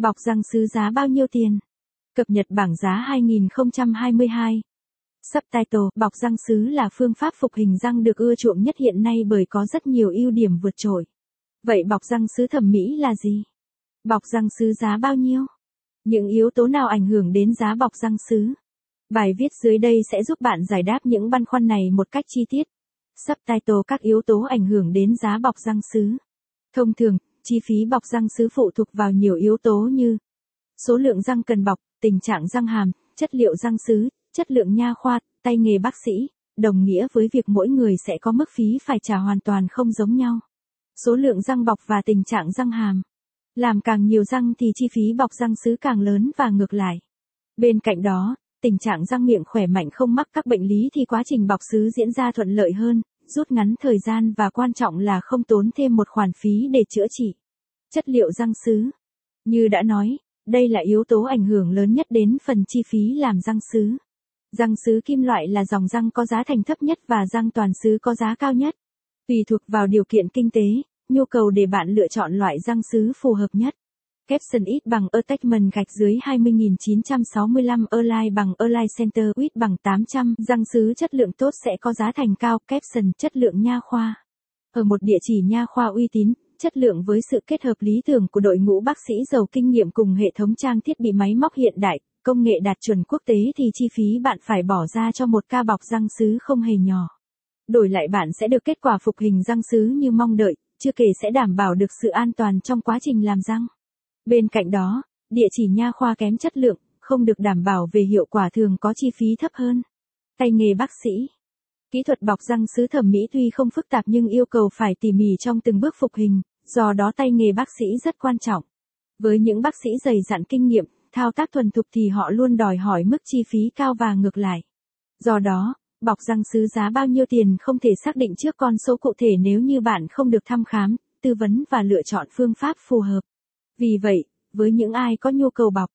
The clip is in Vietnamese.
Bọc răng sứ giá bao nhiêu tiền? Cập nhật bảng giá 2022. Subtitle Bọc răng sứ là phương pháp phục hình răng được ưa chuộng nhất hiện nay bởi có rất nhiều ưu điểm vượt trội. Vậy bọc răng sứ thẩm mỹ là gì? Bọc răng sứ giá bao nhiêu? Những yếu tố nào ảnh hưởng đến giá bọc răng sứ? Bài viết dưới đây sẽ giúp bạn giải đáp những băn khoăn này một cách chi tiết. Subtitle các yếu tố ảnh hưởng đến giá bọc răng sứ. Thông thường, chi phí bọc răng sứ phụ thuộc vào nhiều yếu tố như số lượng răng cần bọc, tình trạng răng hàm, chất liệu răng sứ, chất lượng nha khoa, tay nghề bác sĩ, đồng nghĩa với việc mỗi người sẽ có mức phí phải trả hoàn toàn không giống nhau. Số lượng răng bọc và tình trạng răng hàm. Làm càng nhiều răng thì chi phí bọc răng sứ càng lớn và ngược lại. Bên cạnh đó, tình trạng răng miệng khỏe mạnh không mắc các bệnh lý thì quá trình bọc sứ diễn ra thuận lợi hơn, rút ngắn thời gian và quan trọng là không tốn thêm một khoản phí để chữa trị. Chất liệu răng sứ. Như đã nói, đây là yếu tố ảnh hưởng lớn nhất đến phần chi phí làm răng sứ. Răng sứ kim loại là dòng răng có giá thành thấp nhất và răng toàn sứ có giá cao nhất. Tùy thuộc vào điều kiện kinh tế, nhu cầu để bạn lựa chọn loại răng sứ phù hợp nhất. Capson ít bằng attachment gạch dưới 20.965 Align bằng Align Center ít bằng 800 răng sứ chất lượng tốt sẽ có giá thành cao Capson chất lượng nha khoa. Ở một địa chỉ nha khoa uy tín, chất lượng với sự kết hợp lý tưởng của đội ngũ bác sĩ giàu kinh nghiệm cùng hệ thống trang thiết bị máy móc hiện đại, công nghệ đạt chuẩn quốc tế thì chi phí bạn phải bỏ ra cho một ca bọc răng sứ không hề nhỏ. Đổi lại bạn sẽ được kết quả phục hình răng sứ như mong đợi, chưa kể sẽ đảm bảo được sự an toàn trong quá trình làm răng. Bên cạnh đó, địa chỉ nha khoa kém chất lượng, không được đảm bảo về hiệu quả thường có chi phí thấp hơn. Tay nghề bác sĩ Kỹ thuật bọc răng sứ thẩm mỹ tuy không phức tạp nhưng yêu cầu phải tỉ mỉ trong từng bước phục hình, do đó tay nghề bác sĩ rất quan trọng. Với những bác sĩ dày dặn kinh nghiệm, thao tác thuần thục thì họ luôn đòi hỏi mức chi phí cao và ngược lại. Do đó, bọc răng sứ giá bao nhiêu tiền không thể xác định trước con số cụ thể nếu như bạn không được thăm khám, tư vấn và lựa chọn phương pháp phù hợp. Vì vậy, với những ai có nhu cầu bọc